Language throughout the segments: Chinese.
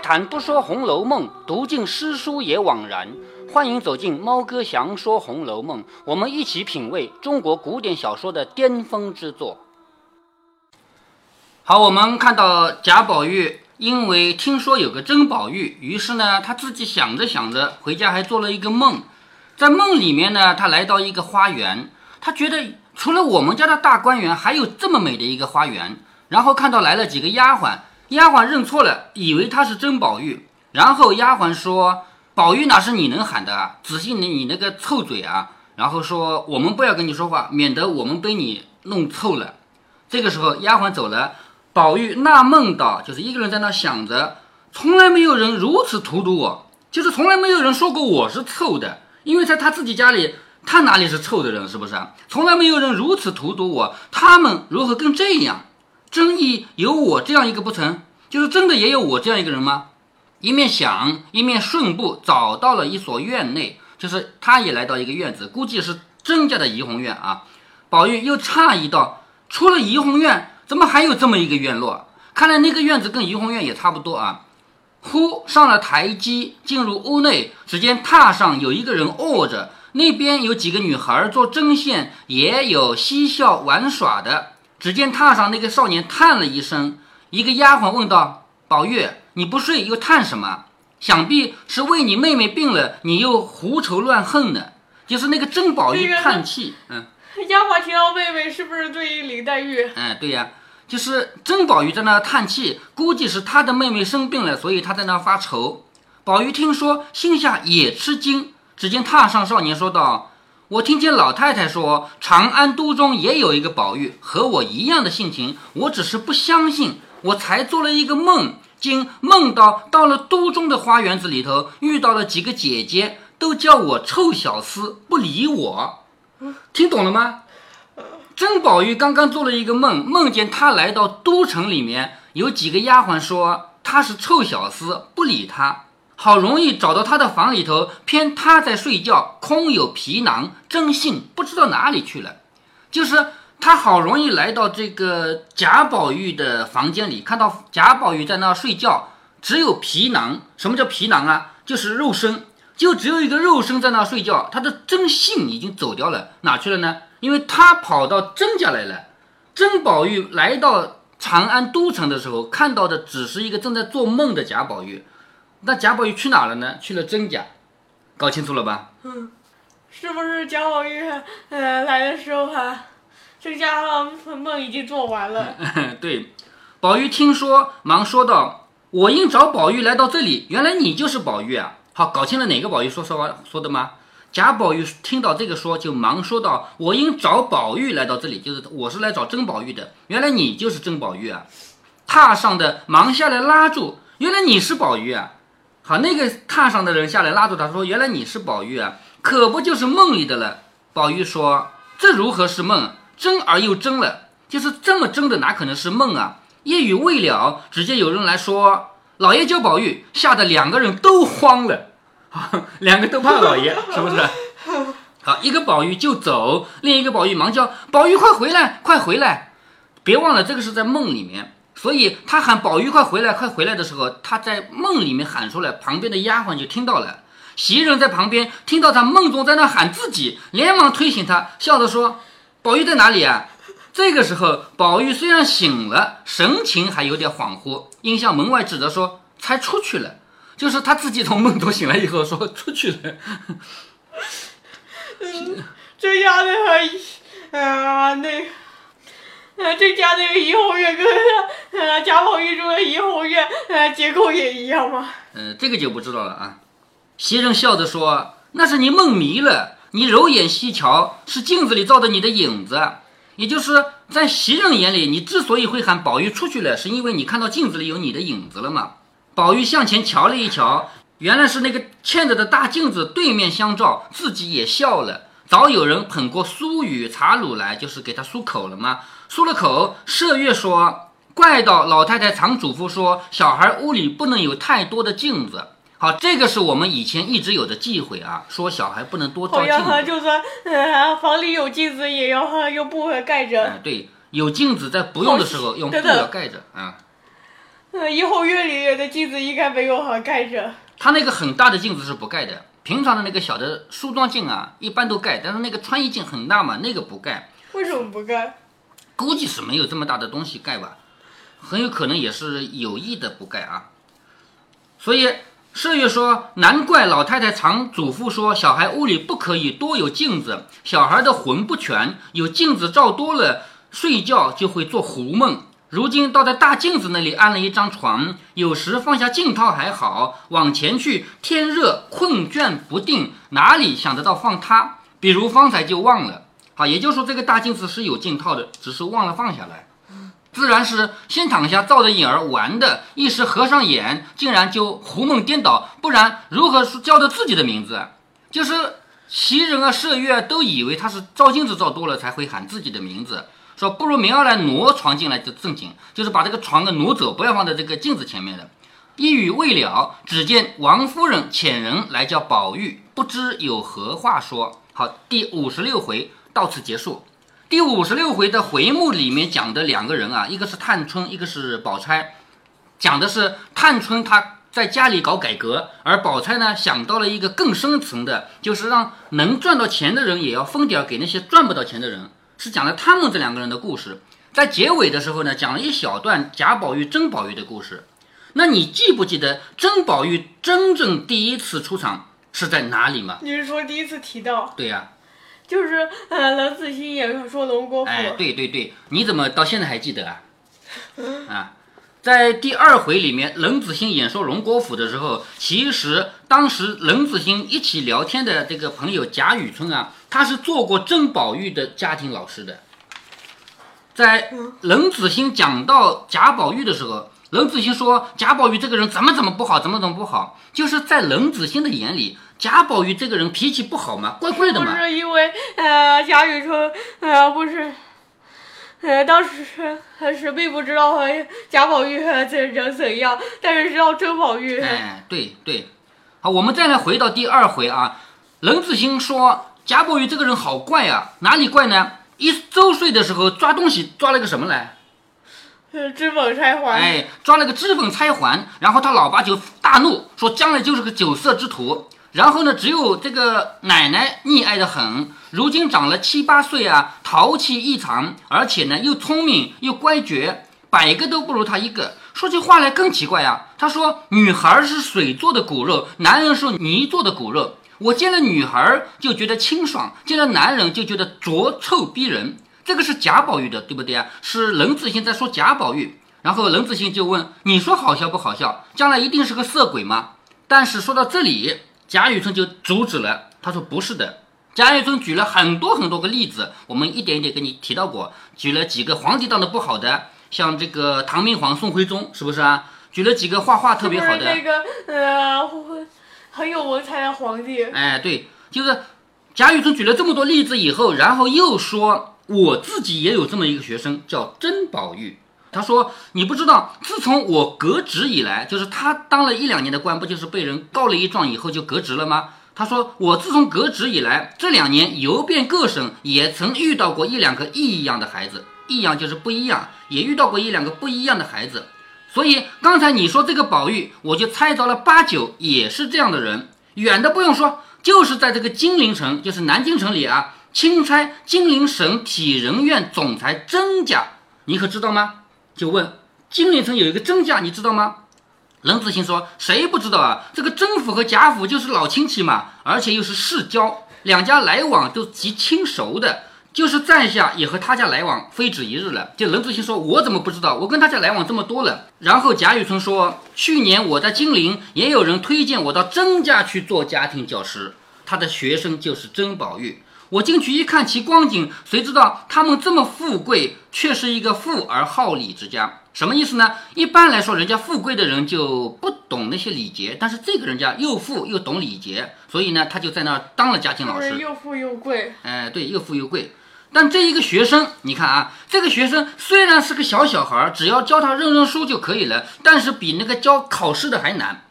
谈不说《红楼梦》，读尽诗书也枉然。欢迎走进猫哥祥说《红楼梦》，我们一起品味中国古典小说的巅峰之作。好，我们看到贾宝玉，因为听说有个甄宝玉，于是呢，他自己想着想着，回家还做了一个梦。在梦里面呢，他来到一个花园，他觉得除了我们家的大观园，还有这么美的一个花园。然后看到来了几个丫鬟，丫鬟认错了，以为他是甄宝玉。然后丫鬟说：“宝玉哪是你能喊的啊？仔细你你那个臭嘴啊！”然后说：“我们不要跟你说话，免得我们被你弄臭了。”这个时候丫鬟走了，宝玉纳闷道：“就是一个人在那想着，从来没有人如此荼毒我，就是从来没有人说过我是臭的，因为在他自己家里，他哪里是臭的人，是不是？从来没有人如此荼毒我，他们如何跟这样？”真意有我这样一个不成？就是真的也有我这样一个人吗？一面想，一面顺步找到了一所院内，就是他也来到一个院子，估计是甄家的怡红院啊。宝玉又诧异道：“除了怡红院，怎么还有这么一个院落？看来那个院子跟怡红院也差不多啊。”忽上了台阶，进入屋内，只见榻上有一个人卧着，那边有几个女孩做针线，也有嬉笑玩耍的。只见榻上那个少年叹了一声，一个丫鬟问道：“宝玉，你不睡又叹什么？想必是为你妹妹病了，你又胡愁乱恨呢。”就是那个甄宝玉叹气，嗯，丫鬟提到妹妹，是不是对应林黛玉？哎，对呀，就是甄宝玉在那叹气，估计是他的妹妹生病了，所以他在那发愁。宝玉听说，心下也吃惊。只见榻上少年说道。我听见老太太说，长安都中也有一个宝玉，和我一样的性情。我只是不相信，我才做了一个梦，竟梦到到了都中的花园子里头，遇到了几个姐姐，都叫我臭小厮，不理我。听懂了吗？甄宝玉刚刚做了一个梦，梦见他来到都城里面，有几个丫鬟说他是臭小厮，不理他。好容易找到他的房里头，偏他在睡觉，空有皮囊，真信不知道哪里去了。就是他好容易来到这个贾宝玉的房间里，看到贾宝玉在那睡觉，只有皮囊。什么叫皮囊啊？就是肉身，就只有一个肉身在那睡觉。他的真信已经走掉了，哪去了呢？因为他跑到甄家来了。甄宝玉来到长安都城的时候，看到的只是一个正在做梦的贾宝玉。那贾宝玉去哪了呢？去了真假，搞清楚了吧？嗯，是不是贾宝玉呃来的时候哈，这家伙梦已经做完了？对，宝玉听说，忙说道：“我因找宝玉来到这里，原来你就是宝玉啊！”好，搞清了哪个宝玉说说话说的吗？贾宝玉听到这个说，就忙说道：“我因找宝玉来到这里，就是我是来找甄宝玉的，原来你就是甄宝玉啊！”榻上的忙下来拉住：“原来你是宝玉啊！”好，那个榻上的人下来拉住他说：“原来你是宝玉啊，可不就是梦里的了？”宝玉说：“这如何是梦？真而又真了，就是这么真的，哪可能是梦啊？”夜语未了，只见有人来说：“老爷叫宝玉。”吓得两个人都慌了，两个都怕老爷，是不是？好，一个宝玉就走，另 一个宝玉忙叫：“宝玉快回来，快回来！”别忘了，这个是在梦里面。所以他喊宝玉快回来，快回来的时候，他在梦里面喊出来，旁边的丫鬟就听到了。袭人在旁边听到他梦中在那喊自己，连忙推醒他，笑着说：“宝玉在哪里啊？”这个时候，宝玉虽然醒了，神情还有点恍惚，应向门外指着说：“才出去了。”就是他自己从梦中醒来以后说出去了。这丫头还啊那。这家的怡红院跟呃贾宝玉住的怡红院呃结构也一样吗？嗯，这个就不知道了啊。袭人笑着说：“那是你梦迷了，你揉眼细瞧，是镜子里照的你的影子。也就是在袭人眼里，你之所以会喊宝玉出去了，是因为你看到镜子里有你的影子了嘛。”宝玉向前瞧了一瞧，原来是那个嵌着的大镜子对面相照，自己也笑了。早有人捧过酥雨茶卤来，就是给他漱口了吗？漱了口，麝月说：“怪到老太太常嘱咐说，小孩屋里不能有太多的镜子。好，这个是我们以前一直有的忌讳啊，说小孩不能多照镜子。就算呃房里有镜子，也要用布盖着。对，有镜子在不用的时候用布要盖着啊。嗯，以后院里的镜子应该没有盖着。他那个很大的镜子是不盖的，平常的那个小的梳妆镜啊，一般都盖，但是那个穿衣镜很大嘛，那个不盖。为什么不盖？估计是没有这么大的东西盖吧，很有可能也是有意的不盖啊。所以麝月说，难怪老太太常嘱咐说，小孩屋里不可以多有镜子，小孩的魂不全，有镜子照多了，睡觉就会做胡梦。如今倒在大镜子那里安了一张床，有时放下镜套还好，往前去天热困倦不定，哪里想得到放它？比如方才就忘了。啊，也就是说这个大镜子是有镜套的，只是忘了放下来。自然是先躺下照着影儿玩的，一时合上眼，竟然就胡梦颠倒，不然如何是叫着自己的名字？就是袭人啊、麝月都以为他是照镜子照多了才会喊自己的名字。说不如明儿来挪床进来就正经，就是把这个床给挪走，不要放在这个镜子前面的。一语未了，只见王夫人遣人来叫宝玉，不知有何话说。好，第五十六回到此结束。第五十六回的回目里面讲的两个人啊，一个是探春，一个是宝钗，讲的是探春她在家里搞改革，而宝钗呢想到了一个更深层的，就是让能赚到钱的人也要分点给那些赚不到钱的人。是讲了他们这两个人的故事，在结尾的时候呢，讲了一小段贾宝玉、甄宝玉的故事。那你记不记得甄宝玉真正第一次出场是在哪里吗？你是说第一次提到？对呀，就是呃，冷子兴演说龙国府。哎，对对对，你怎么到现在还记得啊？啊。在第二回里面，冷子兴演说龙国府的时候，其实当时冷子兴一起聊天的这个朋友贾雨村啊，他是做过郑宝玉的家庭老师的。在冷子兴讲到贾宝玉的时候，冷子兴说贾宝玉这个人怎么怎么不好，怎么怎么不好，就是在冷子兴的眼里，贾宝玉这个人脾气不好嘛，怪怪的嘛。不是因为呃贾雨村呃不是。呃，当时还是并不知道贾宝玉这人怎样，但是知道甄宝玉。哎，对对，好，我们再来回到第二回啊。冷子兴说贾宝玉这个人好怪啊，哪里怪呢？一周岁的时候抓东西抓了个什么来？呃，脂粉钗环。哎，抓了个脂粉钗环，然后他老爸就大怒，说将来就是个酒色之徒。然后呢，只有这个奶奶溺爱的很。如今长了七八岁啊，淘气异常，而且呢又聪明又乖觉，百个都不如他一个。说起话来更奇怪啊，他说女孩是水做的骨肉，男人是泥做的骨肉。我见了女孩就觉得清爽，见了男人就觉得浊臭逼人。这个是贾宝玉的，对不对啊？是冷子兴在说贾宝玉。然后冷子兴就问：“你说好笑不好笑？将来一定是个色鬼吗？”但是说到这里。贾雨村就阻止了，他说不是的。贾雨村举了很多很多个例子，我们一点一点给你提到过，举了几个皇帝当的不好的，像这个唐明皇宋徽宗，是不是啊？举了几个画画特别好的，那个呃很有文采的皇帝。哎，对，就是贾雨村举了这么多例子以后，然后又说我自己也有这么一个学生，叫甄宝玉。他说：“你不知道，自从我革职以来，就是他当了一两年的官，不就是被人告了一状以后就革职了吗？”他说：“我自从革职以来，这两年游遍各省，也曾遇到过一两个异样的孩子，异样就是不一样，也遇到过一两个不一样的孩子。所以刚才你说这个宝玉，我就猜着了八九也是这样的人。远的不用说，就是在这个金陵城，就是南京城里啊，钦差金陵省体仁院总裁甄家，你可知道吗？”就问金陵城有一个甄家，你知道吗？冷子兴说：“谁不知道啊？这个甄府和贾府就是老亲戚嘛，而且又是世交，两家来往都极亲熟的。就是在下也和他家来往非止一日了。”就冷子兴说：“我怎么不知道？我跟他家来往这么多了。”然后贾雨村说：“去年我在金陵，也有人推荐我到甄家去做家庭教师，他的学生就是甄宝玉。”我进去一看其光景，谁知道他们这么富贵，却是一个富而好礼之家。什么意思呢？一般来说，人家富贵的人就不懂那些礼节，但是这个人家又富又懂礼节，所以呢，他就在那儿当了家庭老师。又富又贵。哎，对，又富又贵。但这一个学生，你看啊，这个学生虽然是个小小孩，只要教他认认书就可以了，但是比那个教考试的还难。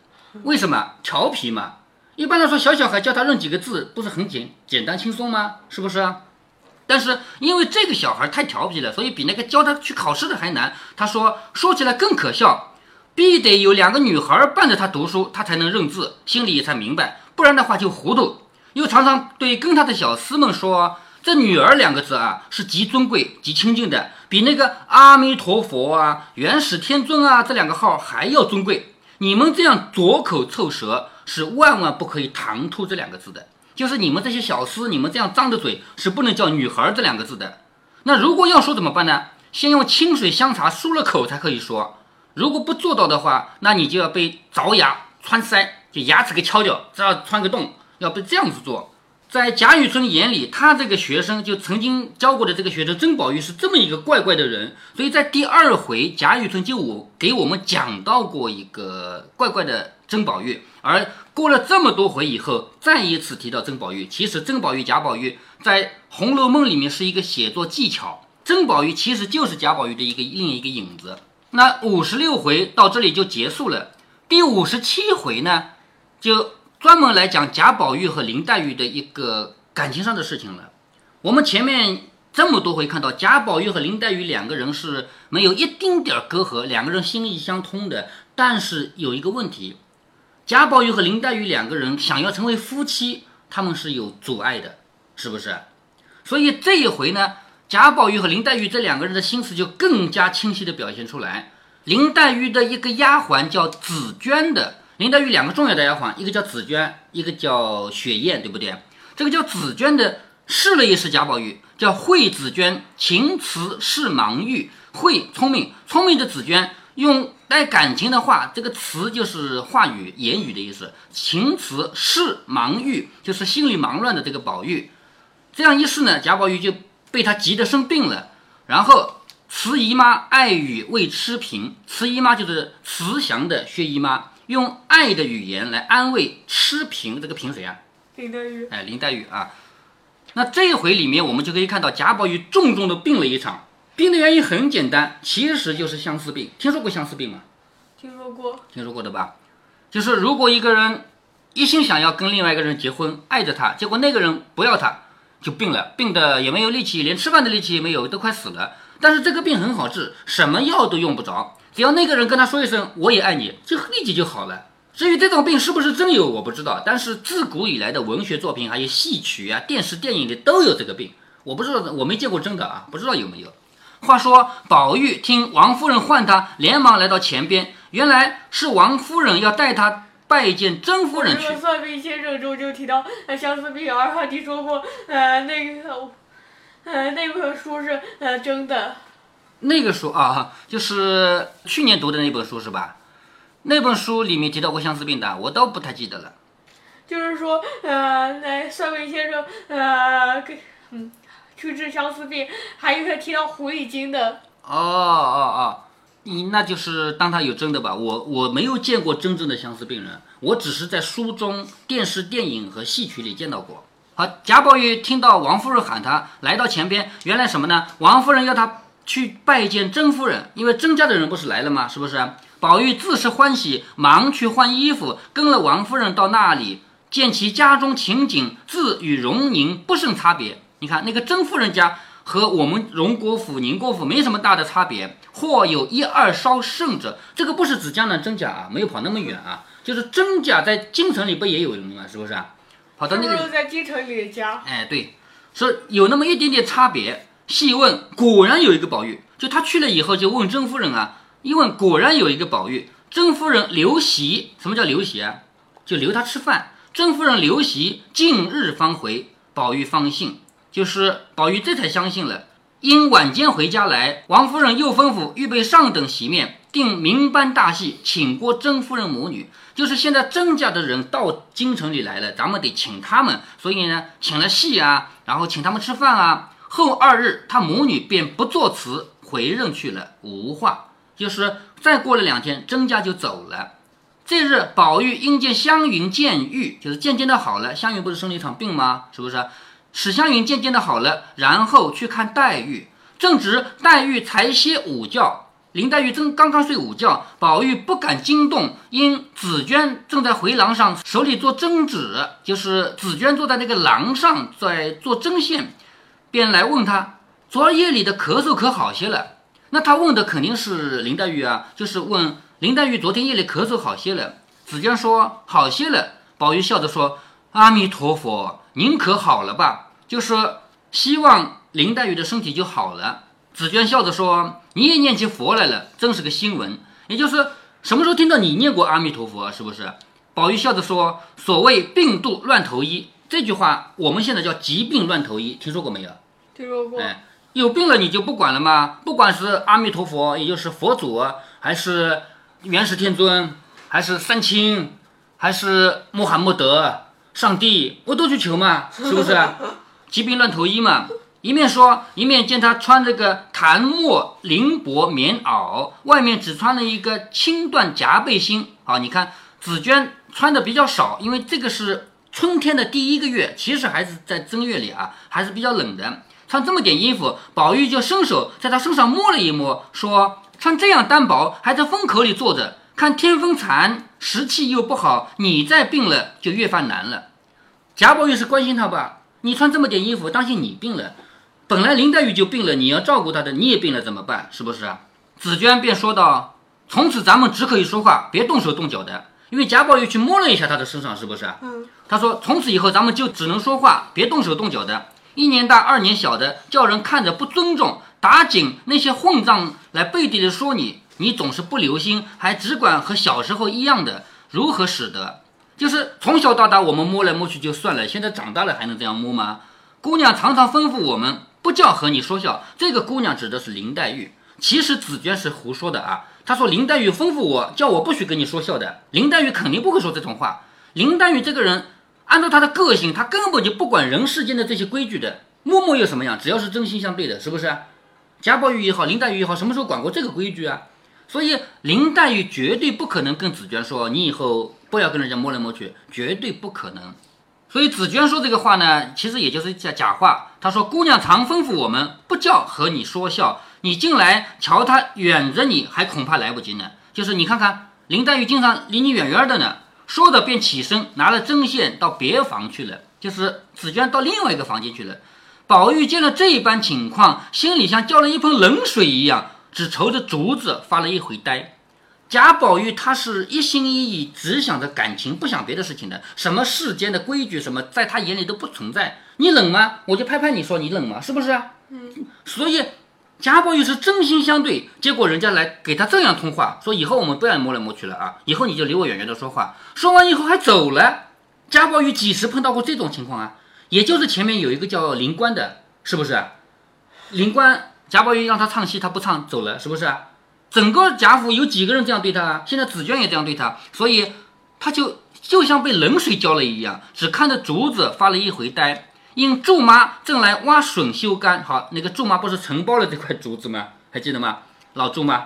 为什么？调皮嘛。一般来说，小小孩教他认几个字，不是很简简单轻松吗？是不是啊？但是因为这个小孩太调皮了，所以比那个教他去考试的还难。他说说起来更可笑，必得有两个女孩伴着他读书，他才能认字，心里也才明白，不然的话就糊涂。又常常对跟他的小厮们说：“这女儿两个字啊，是极尊贵、极亲近的，比那个阿弥陀佛啊、元始天尊啊这两个号还要尊贵。你们这样左口凑舌，是万万不可以唐突这两个字的。就是你们这些小厮，你们这样张着嘴，是不能叫女孩这两个字的。那如果要说怎么办呢？先用清水香茶漱了口才可以说。如果不做到的话，那你就要被凿牙穿腮，就牙齿给敲掉，这要穿个洞。”要被这样子做，在贾雨村眼里，他这个学生就曾经教过的这个学生曾宝玉是这么一个怪怪的人，所以在第二回贾雨村就我给我们讲到过一个怪怪的曾宝玉，而过了这么多回以后，再一次提到曾宝玉，其实曾宝玉贾宝玉在《红楼梦》里面是一个写作技巧，曾宝玉其实就是贾宝玉的一个另一个影子。那五十六回到这里就结束了，第五十七回呢就。专门来讲贾宝玉和林黛玉的一个感情上的事情了。我们前面这么多回看到贾宝玉和林黛玉两个人是没有一丁点儿隔阂，两个人心意相通的。但是有一个问题，贾宝玉和林黛玉两个人想要成为夫妻，他们是有阻碍的，是不是？所以这一回呢，贾宝玉和林黛玉这两个人的心思就更加清晰地表现出来。林黛玉的一个丫鬟叫紫娟的。林黛玉两个重要的丫鬟，一个叫紫娟，一个叫雪雁，对不对？这个叫紫娟的试了一试贾宝玉，叫惠紫娟，情辞是盲玉。惠聪明，聪明的紫娟用带感情的话，这个词就是话语、言语的意思。情词是盲玉，就是心里忙乱的这个宝玉。这样一试呢，贾宝玉就被他急得生病了。然后慈姨妈爱语未吃平，慈姨妈就是慈祥的薛姨妈。用爱的语言来安慰痴平，这个平谁啊？林黛玉。哎，林黛玉啊。那这一回里面，我们就可以看到贾宝玉重重的病了一场，病的原因很简单，其实就是相思病。听说过相思病吗？听说过。听说过的吧？就是如果一个人一心想要跟另外一个人结婚，爱着他，结果那个人不要他，就病了，病的也没有力气，连吃饭的力气也没有，都快死了。但是这个病很好治，什么药都用不着。只要那个人跟他说一声“我也爱你”，就立即就好了。至于这种病是不是真有，我不知道。但是自古以来的文学作品，还有戏曲啊、电视电影里都有这个病。我不知道，我没见过真的啊，不知道有没有。话说宝玉听王夫人唤他，连忙来到前边，原来是王夫人要带他拜见甄夫人去。算命先生中就提到相思病，二话题说过，呃，那个，呃，那本书是呃真的。那个书啊，就是去年读的那本书是吧？那本书里面提到过相思病的，我倒不太记得了。就是说，呃，那算命先生，呃，给，嗯，去治相思病，还有提到狐狸精的。哦哦哦，你那就是当他有真的吧？我我没有见过真正的相思病人，我只是在书中、电视、电影和戏曲里见到过。好，贾宝玉听到王夫人喊他来到前边，原来什么呢？王夫人要他。去拜见甄夫人，因为甄家的人不是来了吗？是不是？宝玉自是欢喜，忙去换衣服，跟了王夫人到那里，见其家中情景，自与荣宁不甚差别。你看那个甄夫人家和我们荣国府、宁国府没什么大的差别，或有一二稍胜者。这个不是指江南甄家啊，没有跑那么远啊，就是甄家在京城里不也有人吗？是不是？跑到那个在京城里的家。哎，对，说有那么一点点差别。细问，果然有一个宝玉。就他去了以后，就问甄夫人啊。一问，果然有一个宝玉。甄夫人留席，什么叫留席啊？就留他吃饭。甄夫人留席，近日方回。宝玉方信，就是宝玉这才相信了。因晚间回家来，王夫人又吩咐预备上等席面，定名班大戏，请过甄夫人母女。就是现在甄家的人到京城里来了，咱们得请他们。所以呢，请了戏啊，然后请他们吃饭啊。后二日，他母女便不作辞，回任去了，无话。就是再过了两天，甄家就走了。这日，宝玉因见湘云渐愈，就是渐渐的好了。湘云不是生了一场病吗？是不是？史湘云渐渐的好了，然后去看黛玉。正值黛玉才歇午觉，林黛玉正刚刚睡午觉，宝玉不敢惊动，因紫娟正在回廊上，手里做针纸，就是紫娟坐在那个廊上在做针线。便来问她，昨儿夜里的咳嗽可好些了？那他问的肯定是林黛玉啊，就是问林黛玉昨天夜里咳嗽好些了。紫娟说好些了。宝玉笑着说：“阿弥陀佛，您可好了吧？就说希望林黛玉的身体就好了。”紫娟笑着说：“你也念起佛来了，真是个新闻。也就是什么时候听到你念过阿弥陀佛，是不是？”宝玉笑着说：“所谓病度乱投医，这句话我们现在叫疾病乱投医，听说过没有？听说过。哎，有病了你就不管了吗？不管是阿弥陀佛，也就是佛祖，还是元始天尊，还是三清，还是穆罕默德、上帝，我都去求嘛，是不是？疾病乱投医嘛。一面说，一面见他穿着个檀木绫帛棉袄，外面只穿了一个青缎夹背心。好，你看紫娟穿的比较少，因为这个是春天的第一个月，其实还是在正月里啊，还是比较冷的。穿这么点衣服，宝玉就伸手在他身上摸了一摸，说：“穿这样单薄，还在风口里坐着，看天风残，时气又不好，你再病了就越发难了。”贾宝玉是关心他吧？你穿这么点衣服，当心你病了。本来林黛玉就病了，你要照顾她的，你也病了怎么办？是不是啊？紫娟便说道：“从此咱们只可以说话，别动手动脚的。”因为贾宝玉去摸了一下她的身上，是不是啊？嗯。他说：“从此以后，咱们就只能说话，别动手动脚的。一年大二年小的，叫人看着不尊重，打紧那些混账来背地里说你，你总是不留心，还只管和小时候一样的，如何使得？就是从小到大我们摸来摸去就算了，现在长大了还能这样摸吗？姑娘常常吩咐我们。”不叫和你说笑，这个姑娘指的是林黛玉。其实紫娟是胡说的啊。她说林黛玉吩咐我，叫我不许跟你说笑的。林黛玉肯定不会说这种话。林黛玉这个人，按照她的个性，她根本就不管人世间的这些规矩的。摸摸又什么样？只要是真心相对的，是不是？贾宝玉也好，林黛玉也好，什么时候管过这个规矩啊？所以林黛玉绝对不可能跟紫娟说，你以后不要跟人家摸来摸去，绝对不可能。所以紫娟说这个话呢，其实也就是假假话。她说：“姑娘常吩咐我们，不叫和你说笑。你进来瞧她远着你，还恐怕来不及呢。就是你看看林黛玉经常离你远远的呢。”说着便起身，拿了针线到别房去了。就是紫娟到另外一个房间去了。宝玉见了这一般情况，心里像浇了一盆冷水一样，只愁着竹子发了一回呆。贾宝玉他是一心一意，只想着感情，不想别的事情的。什么世间的规矩，什么在他眼里都不存在。你冷吗？我就拍拍你说你冷吗？是不是？嗯。所以贾宝玉是真心相对，结果人家来给他这样通话，说以后我们不要摸来摸去了啊，以后你就离我远远的说话。说完以后还走了。贾宝玉几时碰到过这种情况啊？也就是前面有一个叫灵官的，是不是？灵官贾宝玉让他唱戏，他不唱走了，是不是？整个贾府有几个人这样对他啊？现在紫娟也这样对他，所以他就就像被冷水浇了一样，只看着竹子发了一回呆。因祝妈正来挖笋修干，好，那个祝妈不是承包了这块竹子吗？还记得吗？老祝妈，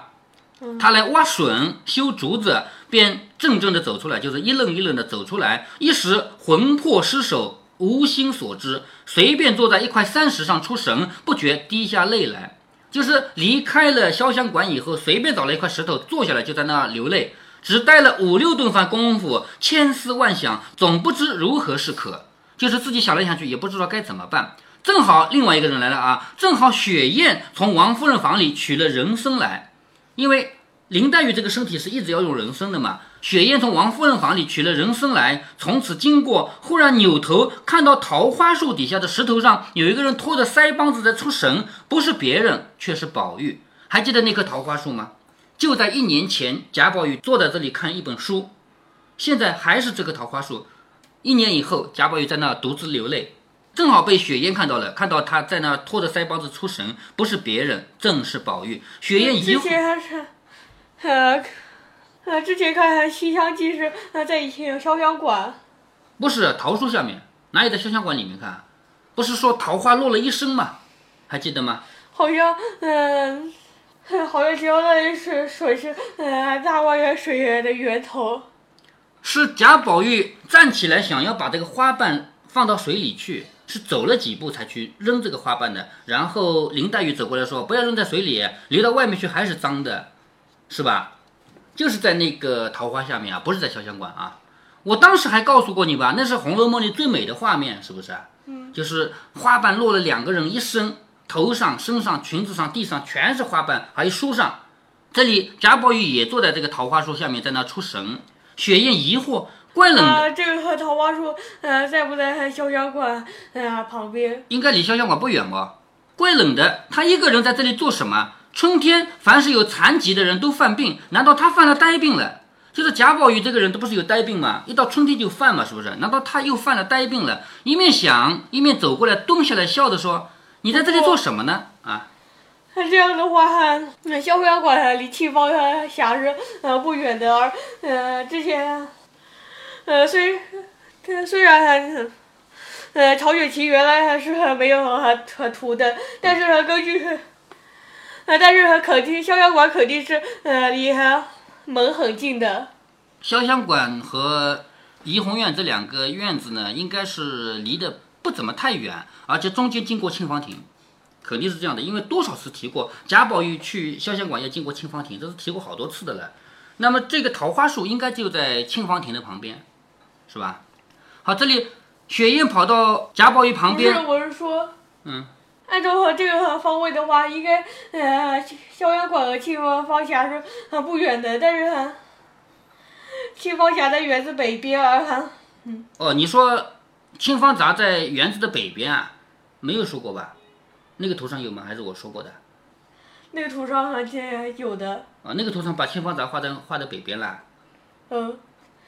他来挖笋修竹子，便怔怔的走出来，就是一愣一愣的走出来，一时魂魄失守，无心所知，随便坐在一块山石上出神，不觉滴下泪来。就是离开了潇湘馆以后，随便找了一块石头坐下来，就在那流泪，只待了五六顿饭功夫，千思万想，总不知如何是可。就是自己想来想去，也不知道该怎么办。正好另外一个人来了啊，正好雪雁从王夫人房里取了人参来，因为林黛玉这个身体是一直要用人参的嘛。雪雁从王夫人房里取了人参来，从此经过，忽然扭头看到桃花树底下的石头上有一个人拖着腮帮子在出神，不是别人，却是宝玉。还记得那棵桃花树吗？就在一年前，贾宝玉坐在这里看一本书，现在还是这棵桃花树。一年以后，贾宝玉在那独自流泪，正好被雪雁看到了，看到他在那拖着腮帮子出神，不是别人，正是宝玉。雪雁一之前是，呃。呃，之前看《西厢记》是呃在以前有潇湘馆，不是桃树下面，哪有在潇湘馆里面看？不是说桃花落了一身吗？还记得吗？好像，嗯，好像只有那里是水是呃大观园水源的源头。是贾宝玉站起来想要把这个花瓣放到水里去，是走了几步才去扔这个花瓣的。然后林黛玉走过来说：“不要扔在水里，流到外面去还是脏的，是吧？”就是在那个桃花下面啊，不是在潇湘馆啊。我当时还告诉过你吧，那是《红楼梦》里最美的画面，是不是？嗯。就是花瓣落了两个人一身，头上、身上、裙子上、地上全是花瓣，还有书上。这里贾宝玉也坐在这个桃花树下面，在那出神。雪雁疑惑，怪冷的，啊，这个桃花树，呃，在不在潇湘馆呃旁边？应该离潇湘馆不远吧？怪冷的，他一个人在这里做什么？春天凡是有残疾的人都犯病，难道他犯了呆病了？就是贾宝玉这个人，都不是有呆病吗？一到春天就犯嘛，是不是？难道他又犯了呆病了？一面想，一面走过来，蹲下来笑着说：“你在这里做什么呢？”啊，那这样的话，那潇湘馆离沁芳峡是呃不远的，而呃之前，呃虽虽然呃曹雪芹原来还是没有呃涂的，但是呢根据呃但是肯定潇湘馆肯定是呃离门很近的。潇湘馆和怡红院这两个院子呢，应该是离得不怎么太远，而且中间经过沁芳亭。肯定是这样的，因为多少次提过，贾宝玉去潇湘馆要经过沁芳亭，这是提过好多次的了。那么这个桃花树应该就在沁芳亭的旁边，是吧？好，这里雪雁跑到贾宝玉旁边，不是，我是说，嗯，按照这个方位的话，应该呃逍遥馆和沁芳峡是很不远的，但是清芳峡在园子北边啊。哦，你说清芳闸在园子的北边啊？没有说过吧？那个图上有吗？还是我说过的？那个图上好像有的。啊，那个图上把清芳闸画在画在北边了。嗯。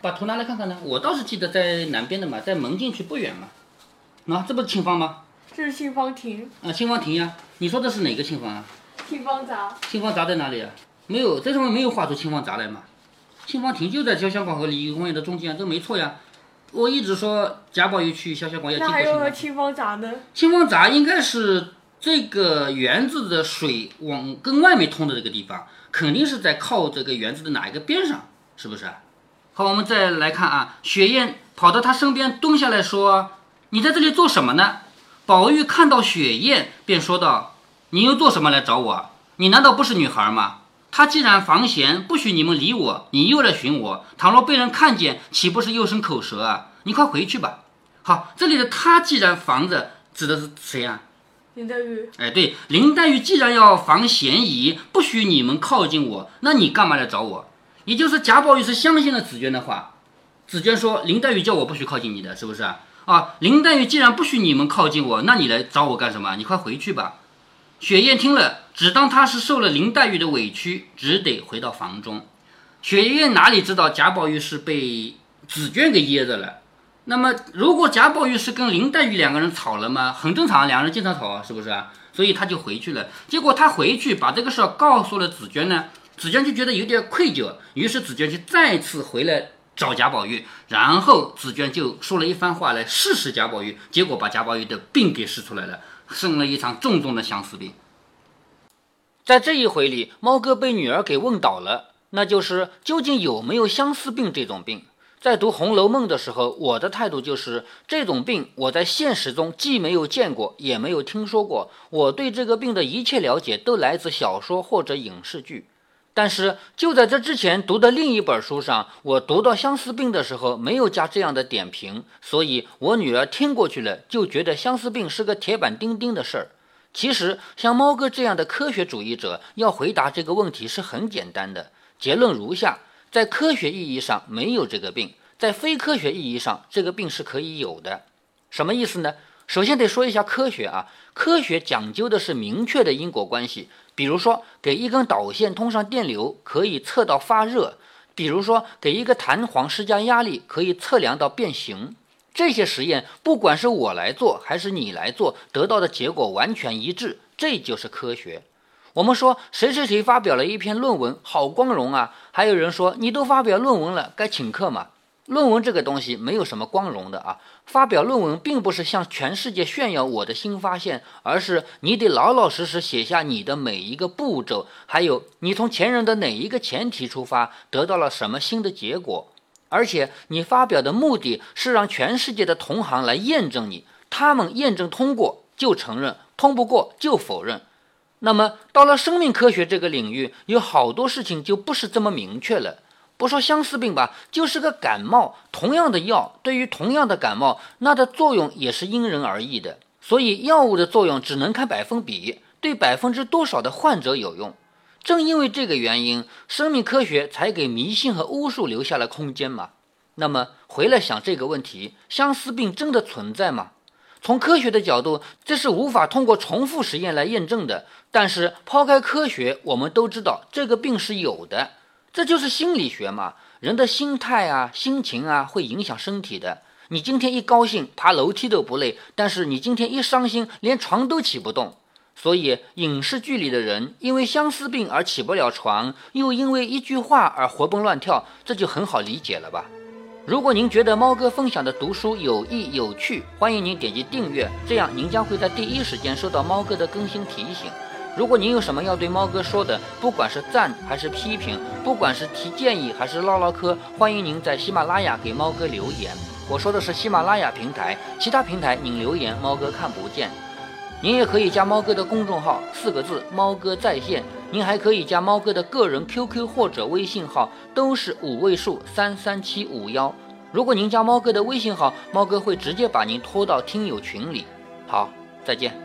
把图拿来看看呢？我倒是记得在南边的嘛，在门进去不远嘛。啊，这不是清芳吗？这是沁芳亭。啊，沁芳亭呀。你说的是哪个沁芳啊？沁芳闸。沁芳闸在哪里啊？没有，这上面没有画出沁芳闸来嘛。沁芳亭就在潇湘馆和梨园的中间，这没错呀。我一直说贾宝玉去潇湘馆要经过沁芳。那还有沁芳闸呢？沁芳闸应该是。这个园子的水往跟外面通的这个地方，肯定是在靠这个园子的哪一个边上，是不是？好，我们再来看啊，雪雁跑到他身边蹲下来说：“你在这里做什么呢？”宝玉看到雪雁，便说道：“你又做什么来找我？你难道不是女孩吗？他既然防闲，不许你们理我，你又来寻我，倘若被人看见，岂不是又生口舌啊？你快回去吧。”好，这里的他既然防着，指的是谁啊？林黛玉，哎，对，林黛玉既然要防嫌疑，不许你们靠近我，那你干嘛来找我？也就是贾宝玉是相信了紫娟的话，紫娟说林黛玉叫我不许靠近你的，是不是啊？啊，林黛玉既然不许你们靠近我，那你来找我干什么？你快回去吧。雪雁听了，只当她是受了林黛玉的委屈，只得回到房中。雪雁哪里知道贾宝玉是被紫娟给噎着了？那么，如果贾宝玉是跟林黛玉两个人吵了吗？很正常，两个人经常吵啊，是不是啊？所以他就回去了。结果他回去把这个事儿告诉了紫娟呢，紫娟就觉得有点愧疚，于是紫娟就再次回来找贾宝玉，然后紫娟就说了一番话来试试贾宝玉，结果把贾宝玉的病给试出来了，生了一场重重的相思病。在这一回里，猫哥被女儿给问倒了，那就是究竟有没有相思病这种病？在读《红楼梦》的时候，我的态度就是这种病我在现实中既没有见过，也没有听说过。我对这个病的一切了解都来自小说或者影视剧。但是就在这之前读的另一本书上，我读到相思病的时候没有加这样的点评，所以我女儿听过去了，就觉得相思病是个铁板钉钉的事儿。其实像猫哥这样的科学主义者要回答这个问题是很简单的，结论如下。在科学意义上没有这个病，在非科学意义上这个病是可以有的。什么意思呢？首先得说一下科学啊，科学讲究的是明确的因果关系。比如说，给一根导线通上电流，可以测到发热；比如说，给一个弹簧施加压力，可以测量到变形。这些实验，不管是我来做还是你来做，得到的结果完全一致，这就是科学。我们说谁谁谁发表了一篇论文，好光荣啊！还有人说你都发表论文了，该请客嘛？论文这个东西没有什么光荣的啊！发表论文并不是向全世界炫耀我的新发现，而是你得老老实实写下你的每一个步骤，还有你从前人的哪一个前提出发，得到了什么新的结果。而且你发表的目的是让全世界的同行来验证你，他们验证通过就承认，通不过就否认。那么，到了生命科学这个领域，有好多事情就不是这么明确了。不说相思病吧，就是个感冒，同样的药对于同样的感冒，那的作用也是因人而异的。所以药物的作用只能看百分比，对百分之多少的患者有用。正因为这个原因，生命科学才给迷信和巫术留下了空间嘛。那么回来想这个问题，相思病真的存在吗？从科学的角度，这是无法通过重复实验来验证的。但是抛开科学，我们都知道这个病是有的，这就是心理学嘛。人的心态啊、心情啊，会影响身体的。你今天一高兴，爬楼梯都不累；但是你今天一伤心，连床都起不动。所以影视剧里的人因为相思病而起不了床，又因为一句话而活蹦乱跳，这就很好理解了吧？如果您觉得猫哥分享的读书有益有趣，欢迎您点击订阅，这样您将会在第一时间收到猫哥的更新提醒。如果您有什么要对猫哥说的，不管是赞还是批评，不管是提建议还是唠唠嗑，欢迎您在喜马拉雅给猫哥留言。我说的是喜马拉雅平台，其他平台您留言猫哥看不见。您也可以加猫哥的公众号，四个字“猫哥在线”。您还可以加猫哥的个人 QQ 或者微信号，都是五位数三三七五幺。如果您加猫哥的微信号，猫哥会直接把您拖到听友群里。好，再见。